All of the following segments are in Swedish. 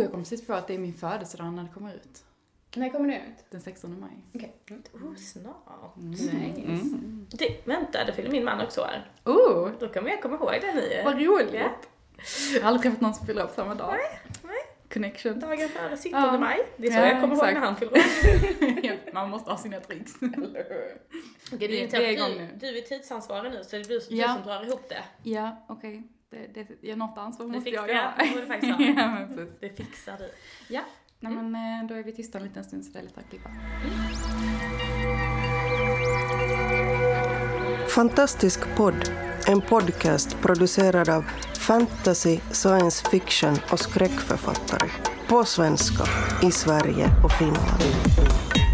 Oh, jag kom precis på att det är min födelsedag när det kommer ut. När kommer det ut? Den 16 maj. Okej. Oh, snart. Nice. Mm. Det, vänta, det fyller min man också år. Oh, Då kommer jag komma ihåg det nu. vad roligt! Ja. Jag har aldrig träffat någon som fyller upp samma dag. nej. Connection. Dagen före 17 Ja. maj. Det är så Ja, jag kommer ihåg exakt. när han fyller år. Man måste ha sina tricks. Okej, det är det är du, du är tidsansvarig nu, så det är du, Ja. som drar ihop det. Ja, okej. Det, det, ja, något ansvar måste fixar jag göra. Det faktiskt ha. ja, men precis. Det fixar du. Ja, nej, men eh, då är vi tysta en liten stund så det är lättare att klippa. Fantastisk podd, en podcast producerad av fantasy, science fiction och skräckförfattare. På svenska, i Sverige och Finland.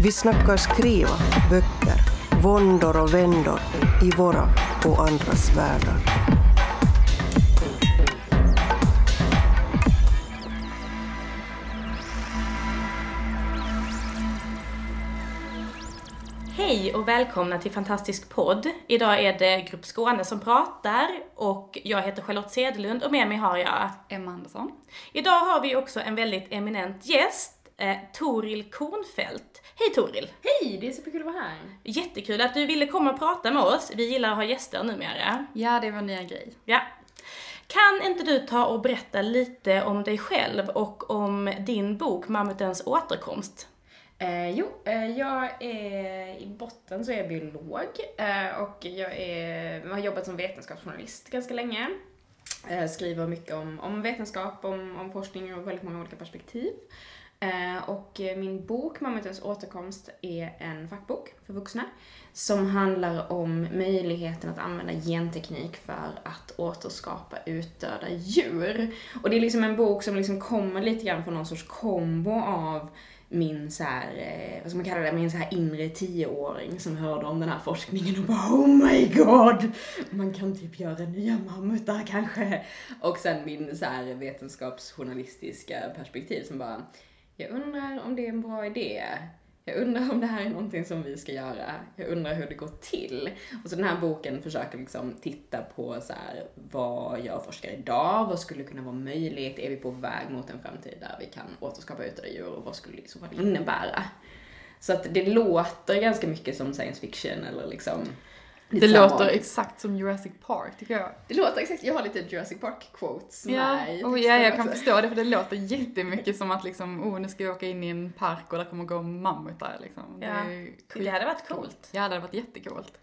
Vi snackar skriva, böcker, våndor och vändor i våra och andras världar. Hej och välkomna till Fantastisk podd. Idag är det Grupp Skåne som pratar och jag heter Charlotte Cederlund och med mig har jag Emma Andersson. Idag har vi också en väldigt eminent gäst, eh, Toril Kornfält. Hej Toril! Hej, det är superkul att vara här. Jättekul att du ville komma och prata med oss. Vi gillar att ha gäster numera. Ja, det är vår nya grej. Ja. Kan inte du ta och berätta lite om dig själv och om din bok Mammutens återkomst? Eh, jo, eh, jag är i botten så är jag biolog eh, och jag är, har jobbat som vetenskapsjournalist ganska länge. Eh, skriver mycket om, om vetenskap, om, om forskning och väldigt många olika perspektiv. Eh, och min bok Mammutens återkomst är en fackbok för vuxna som handlar om möjligheten att använda genteknik för att återskapa utdöda djur. Och det är liksom en bok som liksom kommer lite grann från någon sorts kombo av min så här, eh, vad ska man kalla det, min så här inre tioåring som hörde om den här forskningen och bara oh my god! Man kan typ göra nya mammutar kanske. Och sen min så här vetenskapsjournalistiska perspektiv som bara, jag undrar om det är en bra idé. Jag undrar om det här är någonting som vi ska göra. Jag undrar hur det går till. Och så den här boken försöker liksom titta på så här, vad gör forskare idag? Vad skulle kunna vara möjligt? Är vi på väg mot en framtid där vi kan återskapa utdöda djur och vad skulle det i så fall innebära? Så att det låter ganska mycket som science fiction eller liksom det låter exakt som Jurassic Park tycker jag. Det låter exakt, jag har lite Jurassic Park quotes med i och ja, jag texten kan förstå det för det låter jättemycket som att liksom, oh nu ska vi åka in i en park och där kommer gå mammutar liksom. Ja, är ju Det hade varit coolt. Ja, det hade varit jättecoolt.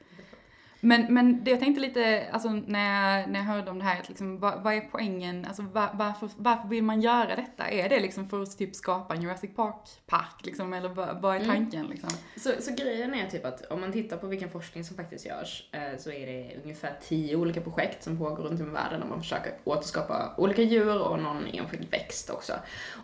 Men, men det jag tänkte lite, alltså när jag, när jag hörde om det här, att liksom, vad, vad är poängen, alltså var, varför, varför vill man göra detta? Är det liksom för att typ skapa en Jurassic Park-park liksom, eller vad, vad är Mm. tanken liksom? Så, så grejen är typ att om man tittar på vilken forskning som faktiskt görs eh, så är det ungefär tio olika projekt som pågår runt om i världen där man försöker återskapa olika djur och någon enskild växt också.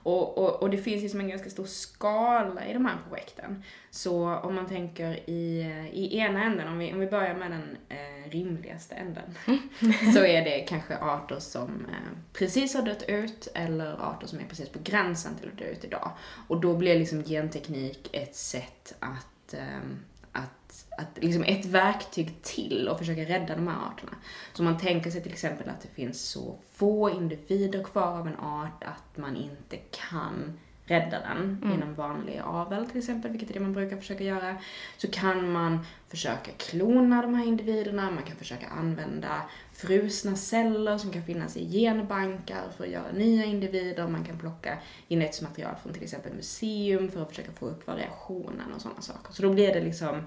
Och, och, och det finns liksom en ganska stor skala i de här projekten. Så om man tänker i, i ena änden, om vi, om vi börjar med den eh, rimligaste änden, så är det kanske arter som eh, precis har dött ut eller arter som är precis på gränsen till att dö ut idag. Och då blir liksom genteknik ett sätt att, ehm, att, att liksom ett verktyg till att försöka rädda de här arterna. Så man tänker sig till exempel att det finns så få individer kvar av en art att man inte kan rädda den genom vanlig avel till exempel, vilket är det man brukar försöka göra. Så kan man försöka klona de här individerna, man kan försöka använda frusna celler som kan finnas i genbankar för att göra nya individer, man kan plocka genetsmaterial från till exempel museum för att försöka få upp variationen och sådana saker. Så då blir det liksom,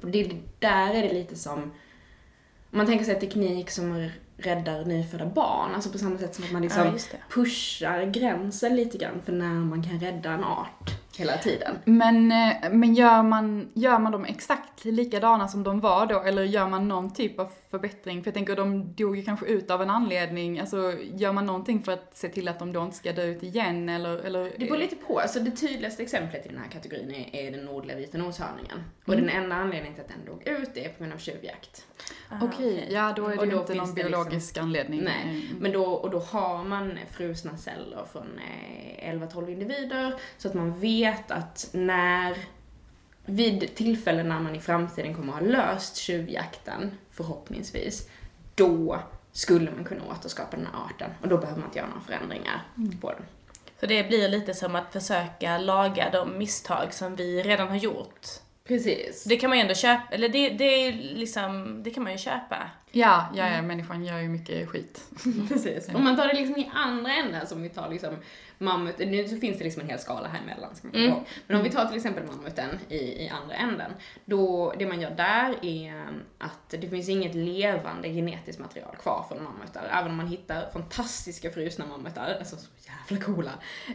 det, där är det lite som, om man tänker sig teknik som räddar nyfödda barn, alltså på samma sätt som att man liksom Ja, pushar gränsen lite grann för när man kan rädda en art hela tiden. Men, eh, men gör, man, gör man dem exakt likadana som de var då, eller gör man någon typ av förbättring? För jag tänker, de dog ju kanske ut av en anledning, alltså gör man någonting för att se till att de då inte ska dö ut igen, eller? eller Det beror lite på. Alltså det tydligaste exemplet i den här kategorin är, är den nordliga vita noshörningen. Och Mm. den enda anledningen till att den dog ut är på grund av tjuvjakt. Okej, ja då är det Och ju inte någon det biologisk anledning. Nej, Mm. men då, och då har man frusna celler från eh, 11-12 individer så att man vet att när vid tillfällen när man i framtiden kommer att ha löst tjuvjakten, förhoppningsvis, då skulle man kunna återskapa den här arten och då behöver man inte göra några förändringar på den. Så det blir lite som att försöka laga de misstag som vi redan har gjort. Precis. Det kan man ju ändå köpa, eller det, det är liksom, det kan man ju köpa. Ja, ja, ja, människan gör ju mycket skit. Precis. Om man tar det liksom i andra änden, som vi tar liksom mammut, nu så finns det liksom en hel skala här emellan ska man komma Mm. ihåg. Men om vi tar till exempel mammuten i, i andra änden, då det man gör där är att det finns inget levande genetiskt material kvar från mammutar. Även om man hittar fantastiska frusna mammutar, alltså så jävla coola,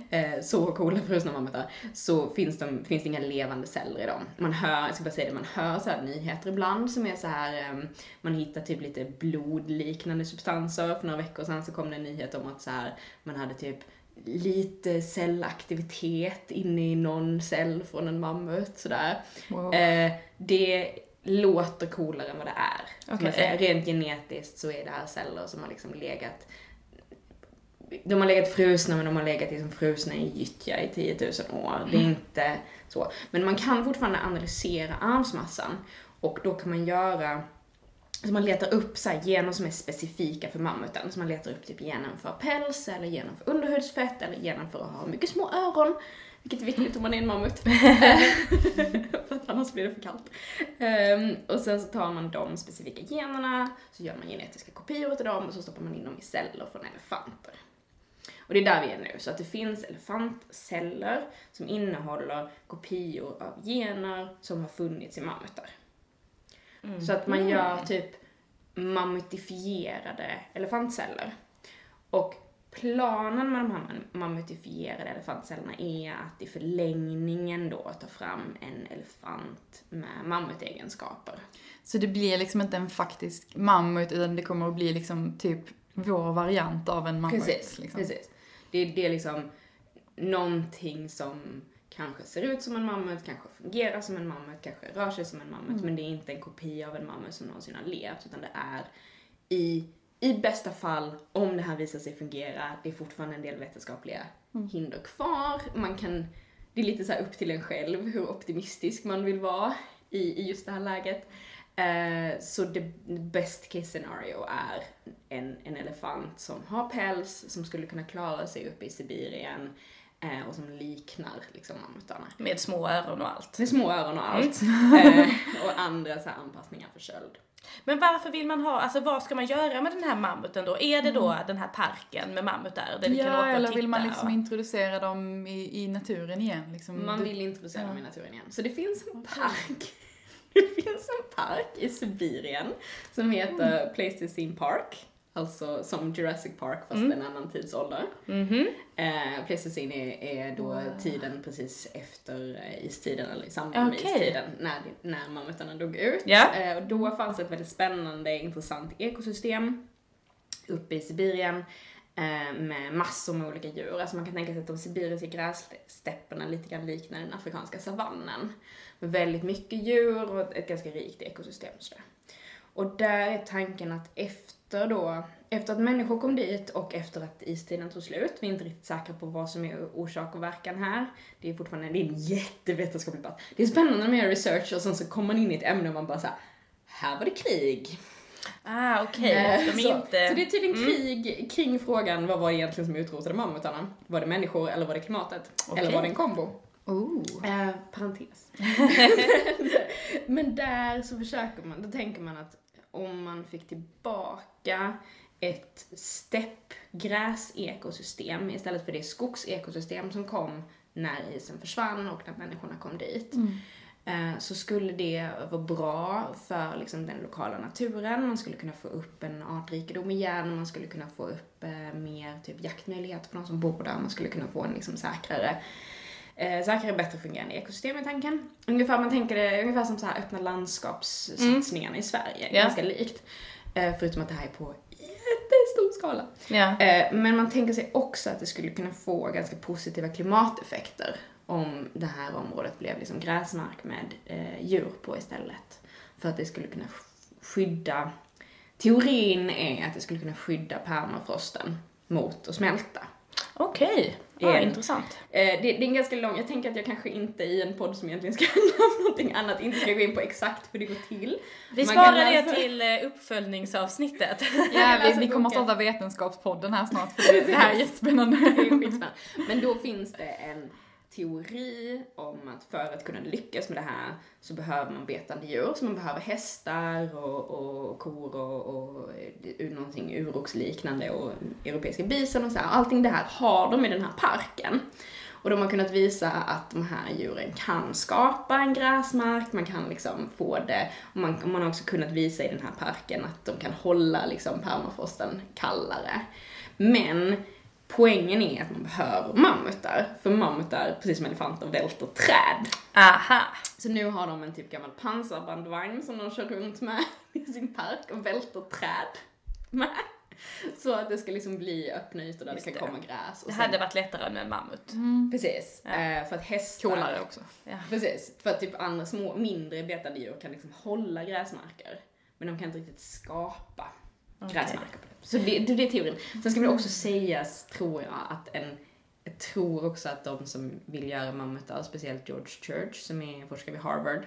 eh, så coola frusna mammutar, så finns, de, finns det inga levande celler i dem. Man hör, jag ska bara säga det, man hör så här nyheter ibland som är så här, eh, man hittar typ lite blodliknande substanser. För några veckor sedan så kom det en nyhet om att så här, man hade typ lite cellaktivitet inne i någon cell från en mammut sådär. Wow. Eh, det låter coolare än vad det är. Okej. jag säger, rent genetiskt så är det här celler som har liksom legat de har legat frusna men de har legat liksom frusna i gyttja i 10 000 år. Det är inte så. Men man kan fortfarande analysera arvsmassan och då kan man göra så man letar upp så här gener som är specifika för mammuten. Så man letar upp typ genen för päls, eller genen för underhudsfett, eller genen för att ha mycket små öron. Vilket är viktigt om man är en mammut. för att annars blir det för kallt. Ehm, och sen så tar man de specifika generna, så gör man genetiska kopior till dem och så stoppar man in dem i celler från elefanter. Och det är där vi är nu. Så att det finns elefantceller som innehåller kopior av gener som har funnits i mammutar. Så att man gör typ mammutifierade elefantceller. Och planen med de här mammutifierade elefantcellerna är att i förlängningen då ta fram en elefant med mammutegenskaper. Så det blir liksom inte en faktisk mammut utan det kommer att bli liksom typ vår variant av en mammut. Precis, liksom. precis. Det, det är liksom någonting som kanske ser ut som en mammut, kanske fungerar som en mammut, kanske rör sig som en mammut, men det är inte en kopia av en mammut som någonsin har levt, utan det är i, i bästa fall, om det här visar sig fungera, det är fortfarande en del vetenskapliga hinder kvar. Man kan, det är lite så upp till en själv hur optimistisk man vill vara i, i just det här läget. Eh, så det best case scenario är en, en elefant som har päls, som skulle kunna klara sig uppe i Sibirien eh, och som liknar liksom mammutarna. Med små öron och allt. Med små öron och allt. eh, och andra så här anpassningar för köld. Men varför vill man ha, alltså vad ska man göra med den här mammuten då? Är det då den här parken med mammutar där vi kan Ja, åka och eller titta? vill man liksom och... introducera dem i, i naturen igen? Liksom. Man vill introducera dem i ja. naturen igen. Så det finns en park. Det finns en park i Sibirien som heter Pleistocene Park. Alltså som Jurassic Park fast en annan tidsålder. Mhm. Eh, Pleistocene är, är då Wow. tiden precis efter eh, istiden, eller i samband med Okej. istiden, när, när mammutarna dog ut. Ja. Eh, och då fanns ett väldigt spännande, intressant ekosystem uppe i Sibirien eh, med massor med olika djur. Alltså man kan tänka sig att de sibiriska grässtäpperna lite grann liknar den afrikanska savannen. Med väldigt mycket djur och ett, ganska rikt ekosystem. Sådär. Och där är tanken att efter då, efter att människor kom dit och efter att istiden tog slut, vi är inte riktigt säkra på vad som är orsak och verkan här. Det är fortfarande, det är en jättevetenskaplig debatt. Det är spännande när man gör research och sen så kommer man in i ett ämne och man bara såhär, här var det krig. Ah, okej. Eh, De så, inte... Mm. så det är tydligen krig kring frågan, vad var det egentligen som utrotade mammutarna? Var det människor eller var det klimatet? Okej. Eller var det en kombo? Oh. Eh, parentes. Men där så försöker man, då tänker man att om man fick tillbaka ett steppgräsekosystem istället för det skogsekosystem som kom när isen försvann och när människorna kom dit. eh, Så skulle det vara bra för liksom, den lokala naturen, man skulle kunna få upp en artrikedom igen, man skulle kunna få upp eh, mer typ, jaktmöjligheter för de som bor där, man skulle kunna få en liksom, säkrare eh, säkrare, bättre fungerande ekosystem i tanken. Ungefär, man tänker det ungefär som så här öppna landskapssatsningarna i Sverige, Ja. ganska likt. Eh, förutom att det här är på jättestor skala. Ja. Eh, men man tänker sig också att det skulle kunna få ganska positiva klimateffekter om det här området blev liksom gräsmark med eh, djur på istället. För att det skulle kunna sk- skydda, teorin är att det skulle kunna skydda permafrosten mot att smälta. Okej. Ja, en- intressant. Eh, det, det är en ganska lång, jag tänker att jag kanske inte i en podd som egentligen ska handla om någonting annat, inte ska gå in på exakt hur det går till. Vi sparar det till eh, uppföljningsavsnittet. Ja, vi, vi kommer boken. starta Vetenskapspodden här snart för det, det här är jättespännande. Det är skitspännande. Men då finns det en teori om att för att kunna lyckas med det här så behöver man betande djur, så man behöver hästar och, och kor och, och eh, någonting uroxliknande och europeiska bison och så här. Allting det här har de i den här parken. Och de har kunnat visa att de här djuren kan skapa en gräsmark, man kan liksom få det, och man, man har också kunnat visa i den här parken att de kan hålla liksom permafrosten kallare. Men poängen är att man behöver mammutar, för mammutar, precis som elefanter, välter träd. Aha. Så nu har de en typ gammal pansarbandvagn som de kör runt med i sin park och välter träd med. Så att det ska liksom bli öppna ytor där Just det kan det. komma gräs. Och Det sen- hade varit lättare med mammut. Precis, Ja. eh, för att hästar... Coolare också. Ja. Precis, för att typ andra små, mindre betande djur kan liksom hålla gräsmarker. Men de kan inte riktigt skapa på det. Så det, det, är teorin. Sen ska det också sägas, tror jag, att en jag tror också att de som vill göra mammutar, speciellt George Church som är forskare vid Harvard,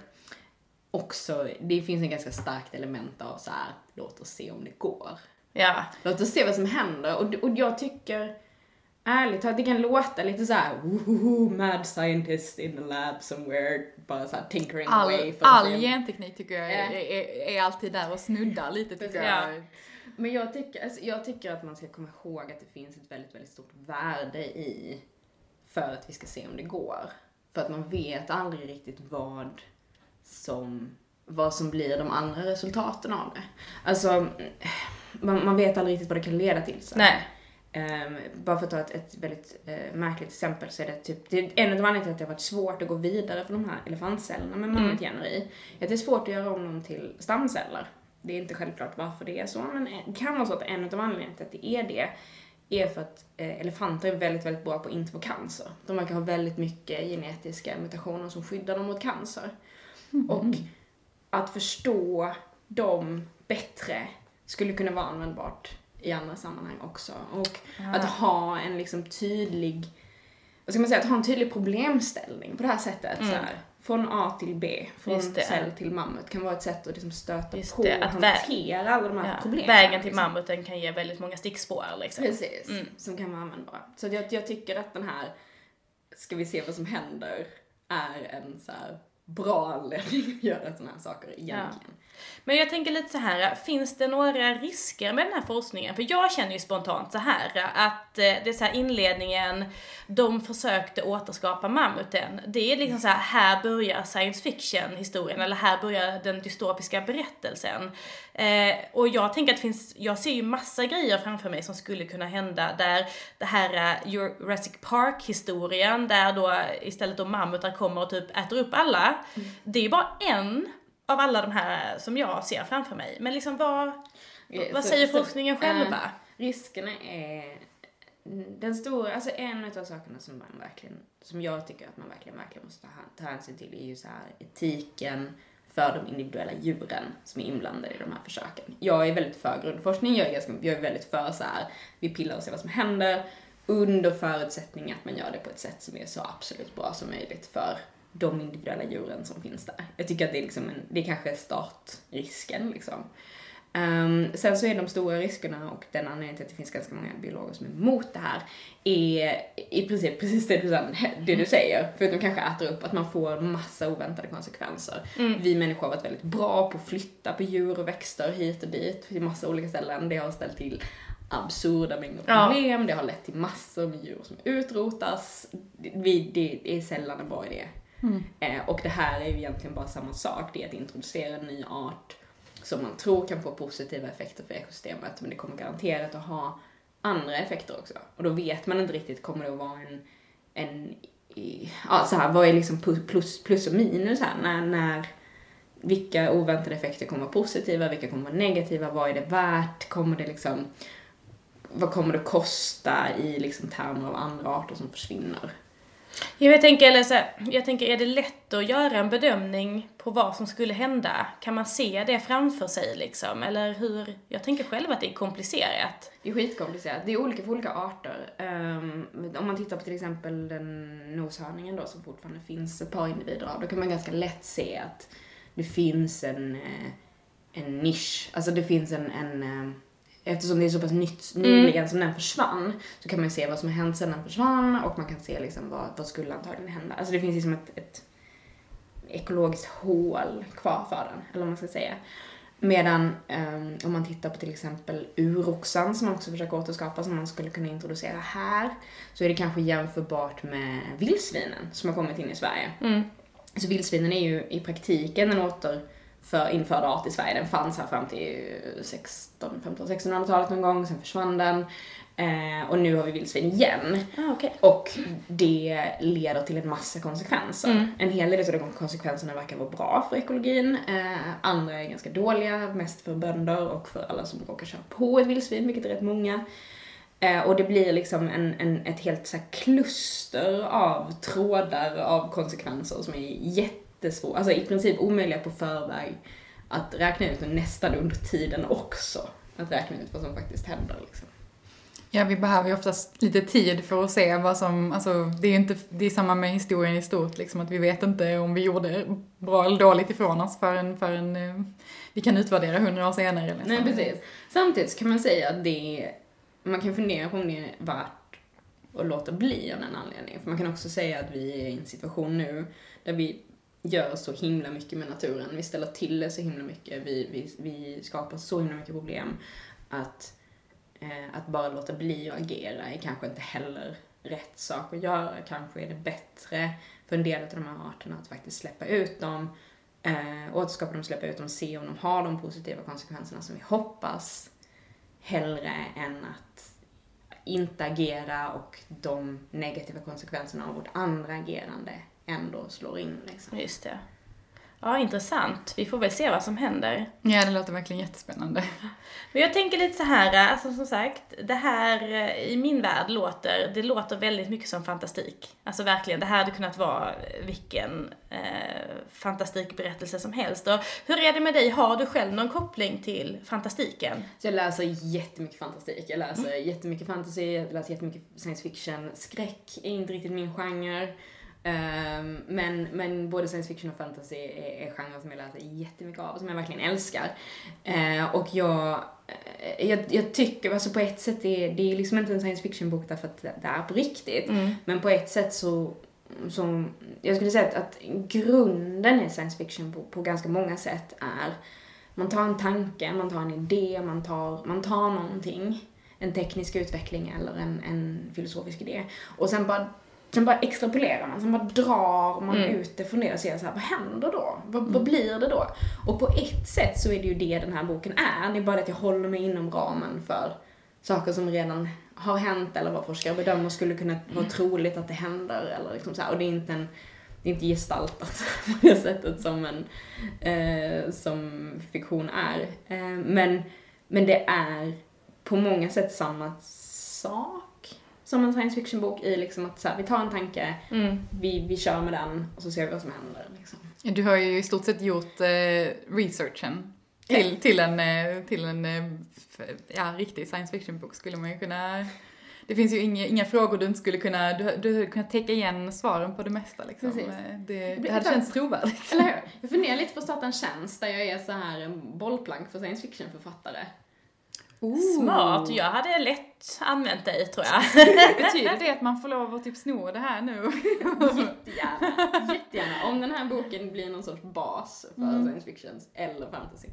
också, det finns en ganska starkt element av så här, låt oss se om det går. Ja. Låt oss se vad som händer. Och, och jag tycker, ärligt talat, det kan låta lite så här, mad scientist in the lab somewhere, bara så här tinkering away. All, att all genteknik tycker jag är, är, är, är alltid där och snuddar lite tycker Ja. Men jag tycker, alltså, jag tycker att man ska komma ihåg att det finns ett väldigt, väldigt stort värde i för att vi ska se om det går. För att man vet aldrig riktigt vad som, vad som blir de andra resultaten av det. Alltså, man, man vet aldrig riktigt vad det kan leda till. Så. Nej. Ehm, bara för att ta ett, ett väldigt eh, märkligt exempel så är det typ, det är en av anledningarna till att det har varit svårt att gå vidare för de här elefantcellerna med mammutgener i. Att det är svårt att göra om dem till stamceller. Det är inte självklart varför det är så, men det kan vara så att en av anledningarna till att det är det är för att eh, elefanter är väldigt, väldigt bra på att inte få cancer. De verkar ha väldigt mycket genetiska mutationer som skyddar dem mot cancer. Och att förstå dem bättre skulle kunna vara användbart i andra sammanhang också. Och att ha en liksom tydlig, vad ska man säga, att ha en tydlig problemställning på det här sättet. Så här, från A till B, från cell till mammut kan vara ett sätt att liksom stöta Just på det, och att vä- hantera alla de här Ja. problemen. Vägen till liksom. mammuten kan ge väldigt många stickspår liksom. Precis, Mm. som kan vara användbara. Så jag, jag tycker att den här, ska vi se vad som händer, är en så här bra anledning att göra sådana här saker egentligen. Men jag tänker lite så här, finns det några risker med den här forskningen? För jag känner ju spontant så här att eh, det är så här inledningen, de försökte återskapa mammuten. Det är liksom så här, här börjar science fiction historien, eller här börjar den dystopiska berättelsen. Eh, och jag tänker att det finns, jag ser ju massa grejer framför mig som skulle kunna hända där det här eh, Jurassic Park historien, där då istället då mammutar kommer och typ äter upp alla. Det är ju bara en av alla de här som jag ser framför mig. Men liksom vad, Okej, vad så- säger så, forskningen själva? eh, riskerna är den stora, alltså en av sakerna som man verkligen, som jag tycker att man verkligen, verkligen måste ta, ta hänsyn till är ju så här etiken för de individuella djuren som är inblandade i de här försöken. Jag är väldigt för grundforskning, jag är, ganska, jag är väldigt för så här, vi pillar och ser vad som händer under förutsättning att man gör det på ett sätt som är så absolut bra som möjligt för de individuella djuren som finns där. Jag tycker att det är liksom en, det är kanske startrisken liksom. Ehm, sen så är de stora riskerna och den anledningen till att det finns ganska många biologer som är emot det här är i princip precis det du, det du säger. Förutom kanske äter upp att man får massa oväntade konsekvenser. Vi människor har varit väldigt bra på att flytta på djur och växter hit och dit till massa olika ställen. Det har ställt till absurda mängder Ja. problem, det har lett till massor med djur som utrotas. Vi, det, det är sällan en bra idé. Mm. Eh, och det här är ju egentligen bara samma sak, det är att introducera en ny art som man tror kan få positiva effekter för ekosystemet, men det kommer garanterat att ha andra effekter också. Och då vet man inte riktigt, kommer det att vara en, en i- ja så här, vad är liksom plus, plus och minus här, när, när vilka oväntade effekter kommer vara positiva, vilka kommer vara negativa, vad är det värt, kommer det liksom, vad kommer det kosta i liksom termer av andra arter som försvinner? Jo, jag tänker, eller så här, jag tänker, är det lätt att göra en bedömning på vad som skulle hända? Kan man se det framför sig liksom? Eller hur? Jag tänker själv att det är komplicerat. Det är skitkomplicerat. Det är olika för olika arter. Um, om man tittar på till exempel den noshörningen då som fortfarande finns ett par individer av, då kan man ganska lätt se att det finns en, eh, en nisch. Alltså det finns en, en eh, Eftersom det är så pass nytt, nyligen som den försvann så kan man se vad som har hänt sedan den försvann och man kan se liksom vad, vad skulle antagligen hända. Alltså det finns liksom ett, ett ekologiskt hål kvar för den, eller vad man ska säga. Medan um, om man tittar på till exempel uroxan som man också försöker återskapa som man skulle kunna introducera här så är det kanske jämförbart med vildsvinen som har kommit in i Sverige. Mm. Så vildsvinen är ju i praktiken en återför införd art i Sverige. Den fanns här fram till 16, 15, 1600-talet någon gång, sen försvann den. Eh, och nu har vi vildsvin igen. Ah, okay. Och det leder till en massa konsekvenser. Mm. En hel del av de konsekvenserna verkar vara bra för ekologin. Eh, andra är ganska dåliga, mest för bönder och för alla som råkar köra på ett vildsvin, vilket är rätt många. Eh, och det blir liksom en, en, ett helt så kluster av trådar av konsekvenser som är jättesvåra, alltså i princip omöjliga på förväg att räkna ut och nästan under tiden också. Att räkna ut vad som faktiskt händer liksom. Ja, vi behöver ju oftast lite tid för att se vad som, alltså det är ju inte, det är samma med historien i stort liksom, att vi vet inte om vi gjorde bra eller dåligt ifrån oss förrän, förrän eh, vi kan utvärdera hundra år senare. Liksom. Nej, precis. Samtidigt kan man säga att det man kan fundera på om det är värt att låta bli av den anledningen. För man kan också säga att vi är i en situation nu där vi gör så himla mycket med naturen. Vi ställer till det så himla mycket. Vi, vi, vi skapar så himla mycket problem att eh, att bara låta bli att agera är kanske inte heller rätt sak att göra. Kanske är det bättre för en del av de här arterna att faktiskt släppa ut dem, eh, återskapa dem, släppa ut dem, se om de har de positiva konsekvenserna som vi hoppas, hellre än att inte agera och de negativa konsekvenserna av vårt andra agerande ändå slår in. Liksom. Just det. Ja, intressant. Vi får väl se vad som händer. Ja, det låter verkligen jättespännande. Men jag tänker lite så här, alltså som sagt, det här eh, i min värld låter, det låter väldigt mycket som fantastik. Alltså verkligen, det här hade kunnat vara vilken eh, fantastikberättelse som helst. Och hur är det med dig? Har du själv någon koppling till fantastiken? Så jag läser jättemycket fantastik. Jag läser mm. jättemycket fantasy, jag läser jättemycket science fiction. Skräck är inte riktigt min genre. Um, men, men både science fiction och fantasy är, är genrer som jag läser jättemycket av, som jag verkligen älskar. Uh, och jag, jag, jag, tycker, alltså på ett sätt, det är, det är liksom inte en science fiction-bok därför att det är på riktigt. Mm. Men på ett sätt så, så jag skulle säga att, att grunden i science fiction på, på ganska många sätt är, man tar en tanke, man tar en idé, man tar, man tar någonting, en teknisk utveckling eller en, en filosofisk idé. Och sen bara Sen bara extrapolerar man, sen bara drar man Mm. ut det från det och ser så här, vad händer då? Vad, vad blir det då? Och på ett sätt så är det ju det den här boken är, det är bara det att jag håller mig inom ramen för saker som redan har hänt eller vad forskare bedömer skulle kunna vara troligt att det händer eller liksom så här. Och det är inte en, det är inte gestaltat på det sättet som en, eh, som fiktion är. Eh, men, men det är på många sätt samma sak som en science fiction-bok i liksom att så här, vi tar en tanke, Mm. vi, vi kör med den och så ser vi vad som händer. Liksom. Du har ju i stort sett gjort eh, researchen till, till en, eh, till en eh, f- ja, riktig science fiction-bok skulle man ju kunna... Det finns ju inga, inga frågor du inte skulle kunna... Du, du hade kunnat täcka igen svaren på det mesta liksom. Precis. Eh, Det, det hade känts trovärdigt. Eller hur? Jag funderar lite på att starta en tjänst där jag är så här en bollplank för science fiction-författare. Smart. Jag hade lätt använt dig tror jag. Betyder det att man får lov att typ sno det här nu? Jättegärna, jättegärna. Om den här boken blir någon sorts bas för Mm. science fiction eller fantasy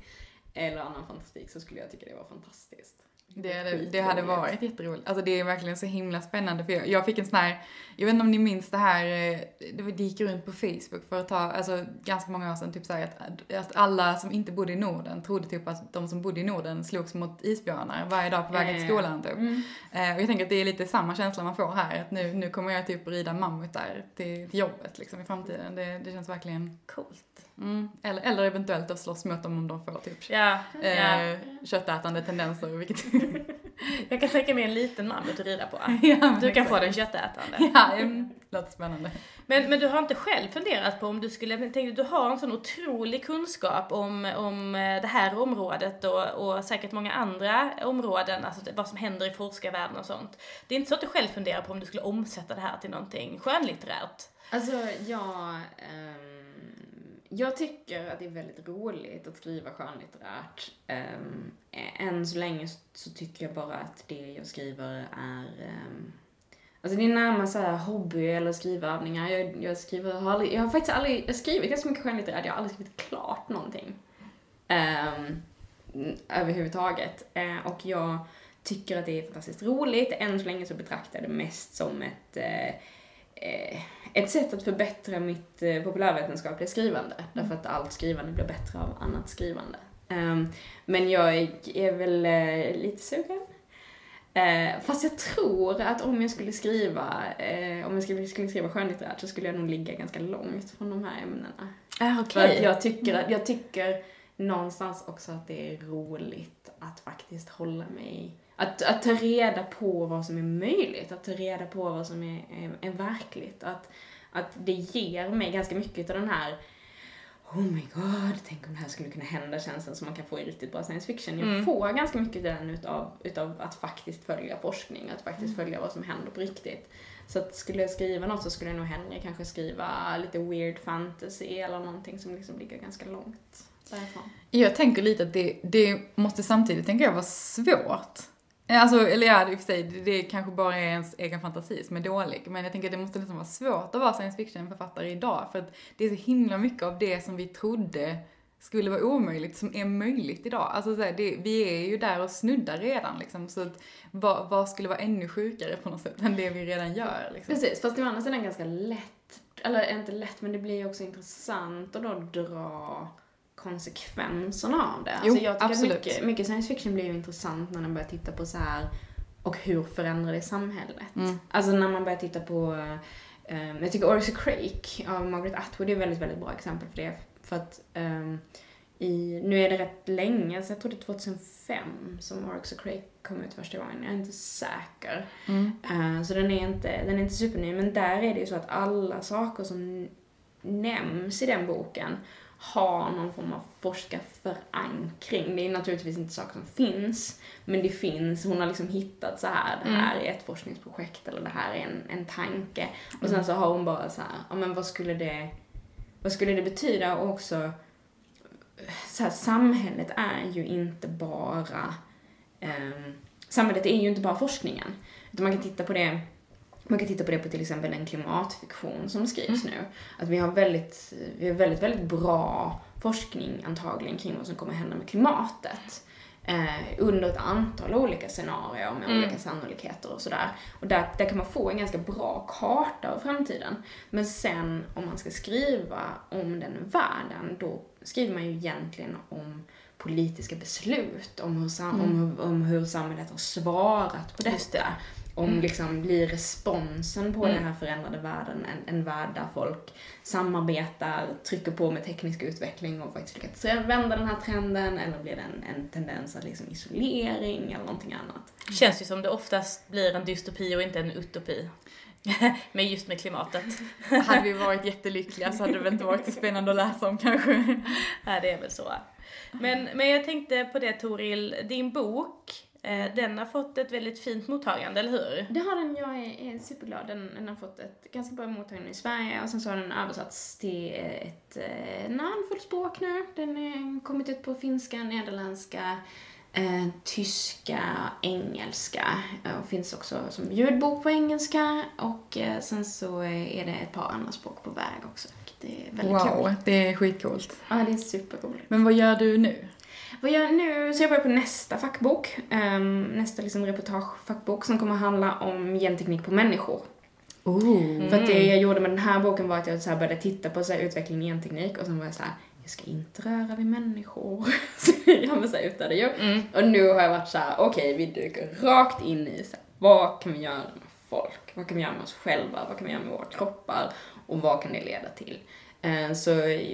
eller annan fantastik så skulle jag tycka det var fantastiskt. Det, det, hade varit jätteroligt. Alltså det är verkligen så himla spännande för jag, jag fick en sån här, jag vet inte om ni minns det här, eh, det gick runt på Facebook för ett tag, alltså ganska många år sedan, typ såhär att, att alla som inte bodde i Norden trodde typ att de som bodde i Norden slogs mot isbjörnar varje dag på vägen till ja. skolan typ. Mm. Eh, och jag tänker att det är lite samma känsla man får här, att nu, nu kommer jag typ rida mammutar till, till jobbet liksom i framtiden. Det, det känns verkligen, Coolt. Mm. eller, eller eventuellt att slåss mot dem om de får typ Ja, ja. eh, köttätande tendenser, vilket Jag kan tänka mig en liten mammut att rida på. Ja, Du kan exakt. få den köttätande. Ja, mm, låter spännande. Men, men du har inte själv funderat på om du skulle, tänkte du har en sån otrolig kunskap om, om eh, det här området och, och säkert många andra områden, alltså det- vad som händer i forskarvärlden och sånt. Det är inte så att du själv funderar på om du skulle omsätta det här till någonting skönlitterärt? Alltså, jag, ehm, jag tycker att det är väldigt roligt att skriva skönlitterärt. Um, än så länge så, tycker jag bara att det jag skriver är um, Alltså det är närmast så här hobby eller skrivövningar. Jag, jag skriver, har aldrig, jag har faktiskt aldrig, jag skrivit ganska mycket skönlitterärt, jag har aldrig skrivit klart någonting. Um, överhuvudtaget. Uh, och jag tycker att det är fantastiskt roligt. Än så länge så betraktar jag det mest som ett uh, uh, ett sätt att förbättra mitt eh, populärvetenskapliga skrivande. Därför att allt skrivande blir bättre av annat skrivande. Ehm, men jag är, väl eh, lite sugen. Eh, fast jag tror att om jag skulle skriva, eh, om jag skulle, skulle skriva skönlitterärt så skulle jag nog ligga ganska långt från de här ämnena. Ah, För att jag tycker, att, jag tycker någonstans också att det är roligt att faktiskt hålla mig att, att ta reda på vad som är möjligt, att ta reda på vad som är, är, är verkligt. Att, att det ger mig ganska mycket av den här Oh my god, tänk om det här skulle kunna hända känslan som man kan få i riktigt bra science fiction. Jag Mm. får ganska mycket den utav, utav att faktiskt följa forskning, att faktiskt följa vad som händer på riktigt. Så att skulle jag skriva något så skulle jag nog hellre kanske skriva lite weird fantasy eller någonting som liksom ligger ganska långt därifrån. Jag tänker lite att det, det måste samtidigt, tänker jag, vara svårt. Eh, alltså, eller ja, i och för sig, det, kanske bara är ens egen fantasi som är dålig. Men jag tänker att det måste liksom vara svårt att vara science fiction-författare idag. För att det är så himla mycket av det som vi trodde skulle vara omöjligt som är möjligt idag. Alltså så här, det, vi är ju där och snuddar redan liksom. Så att vad, vad skulle vara ännu sjukare på något sätt än det vi redan gör liksom. Precis, fast det å andra sidan ganska lätt, eller inte lätt, men det blir ju också intressant att då dra konsekvenserna av det. Jo, alltså jag tycker absolut. mycket, mycket science fiction blir ju intressant när man börjar titta på så här och hur förändrar det samhället? Mm. Alltså när man börjar titta på, eh, jag tycker Orsa Crake av Margaret Atwood är ett väldigt, väldigt bra exempel för det. För att ehm, i, nu är det rätt länge, så jag tror det är 2005 som Oryx och Crake kom ut första gången. Jag är inte säker. Mm. Eh, så den är, inte, den är inte superny, men där är det ju så att alla saker som nämns i den boken har någon form av forskarförankring. Det är naturligtvis inte saker som finns, men det finns. Hon har liksom hittat så här, det här är ett forskningsprojekt eller det här är en, en tanke. Och sen så har hon bara så här, ja men vad skulle det, vad skulle det betyda? Och också, så här, samhället är ju inte bara, ehm, samhället är ju inte bara forskningen. Utan man kan titta på det man kan titta på det på till exempel en klimatfiktion som skrivs nu. Att vi har väldigt, vi har väldigt, väldigt bra forskning antagligen kring vad som kommer hända med klimatet. Eh, under ett antal olika scenarier med Mm. olika sannolikheter och sådär. Och där, där kan man få en ganska bra karta av framtiden. Men sen om man ska skriva om den världen, då skriver man ju egentligen om politiska beslut, om hur, sam- om, hur, om hur samhället har svarat på detta. Om liksom blir responsen på den här förändrade världen en, en värld där folk samarbetar, trycker på med teknisk utveckling och faktiskt lyckats vända den här trenden eller blir det en, en tendens att liksom isolering eller någonting annat? Känns ju som det oftast blir en dystopi och inte en utopi. Men just med klimatet. Hade vi varit jättelyckliga så hade det väl inte varit så spännande att läsa om kanske. Ja, det är väl så. Men, men jag tänkte på det Toril, din bok, den har fått ett väldigt fint mottagande, eller hur? Det har den, jag är, är superglad. Den, den har fått ett ganska bra mottagande i Sverige och sen så har den översatts till ett eh, en handfull språk nu. Den har kommit ut på finska, nederländska, eh, tyska, engelska eh, och finns också som ljudbok på engelska och eh, sen så är det ett par andra språk på väg också. vilket är väldigt Wow, kul. det är skitcoolt. Ja, det är superroligt. Men vad gör du nu? Vad jag nu, så jag börjar på nästa fackbok, ehm, nästa liksom reportagefackbok som kommer handla om genteknik på människor. Oh. För att det jag gjorde med den här boken var att jag så började titta på så här utvecklingen i genteknik och sen var jag så här, jag ska inte röra vid människor. så jag var så här ute ju. Mm. Och nu har jag varit så här, okej vi dyker rakt in i så här, vad kan vi göra med folk? Vad kan vi göra med oss själva? Vad kan vi göra med våra kroppar? Och vad kan det leda till? Eh, Så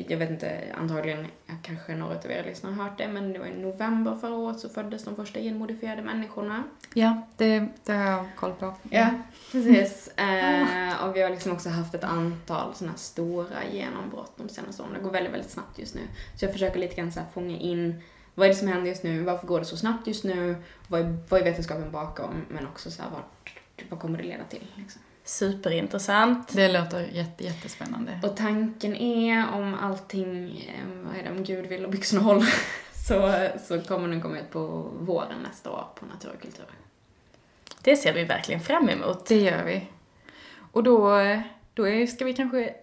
jag vet inte, antagligen kanske några av er lyssnare har hört det, men det var i november förra året så föddes de första genmodifierade människorna. Ja, det, det har jag koll på. Ja, precis. Eh, och vi har liksom också haft ett antal sådana stora genombrott de senaste åren. Det går väldigt, väldigt snabbt just nu. Så jag försöker lite grann så fånga in vad är det som händer just nu, varför går det så snabbt just nu, vad är, vad är vetenskapen bakom, men också så här, vart, vad kommer det leda till? Liksom. Superintressant. Det låter jätte, jättespännande. Och tanken är om allting, eh, vad är det, om Gud vill och byxorna håller, så, så kommer den komma ut på våren nästa år på Natur och kultur. Det ser vi verkligen fram emot. Det gör vi. Och då, då ska vi kanske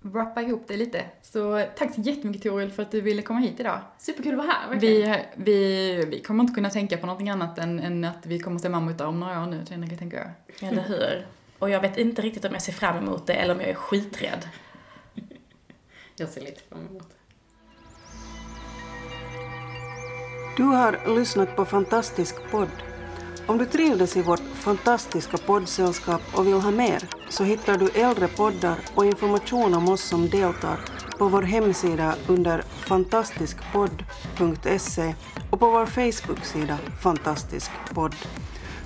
wrappa ihop det lite. Så tack så jättemycket Toril för att du ville komma hit idag. Superkul att vara här, verkligen. Vi, vi, vi kommer inte kunna tänka på någonting annat än, än att vi kommer se mammutar om några år nu, tänker jag. Eller hur? Och jag vet inte riktigt om jag ser fram emot det eller om jag är skiträdd. Jag ser lite fram emot det. Du har lyssnat på Fantastisk podd. Om du trivdes i vårt fantastiska poddsällskap och vill ha mer så hittar du äldre poddar och information om oss som deltar på vår hemsida under fantastiskpodd.se och på vår Facebook-sida Fantastisk podd.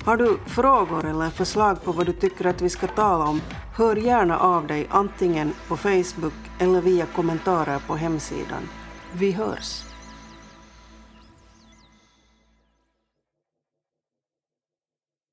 Har du frågor eller förslag på vad du tycker att vi ska tala om, hör gärna av dig antingen på Facebook eller via kommentarer på hemsidan. Vi hörs!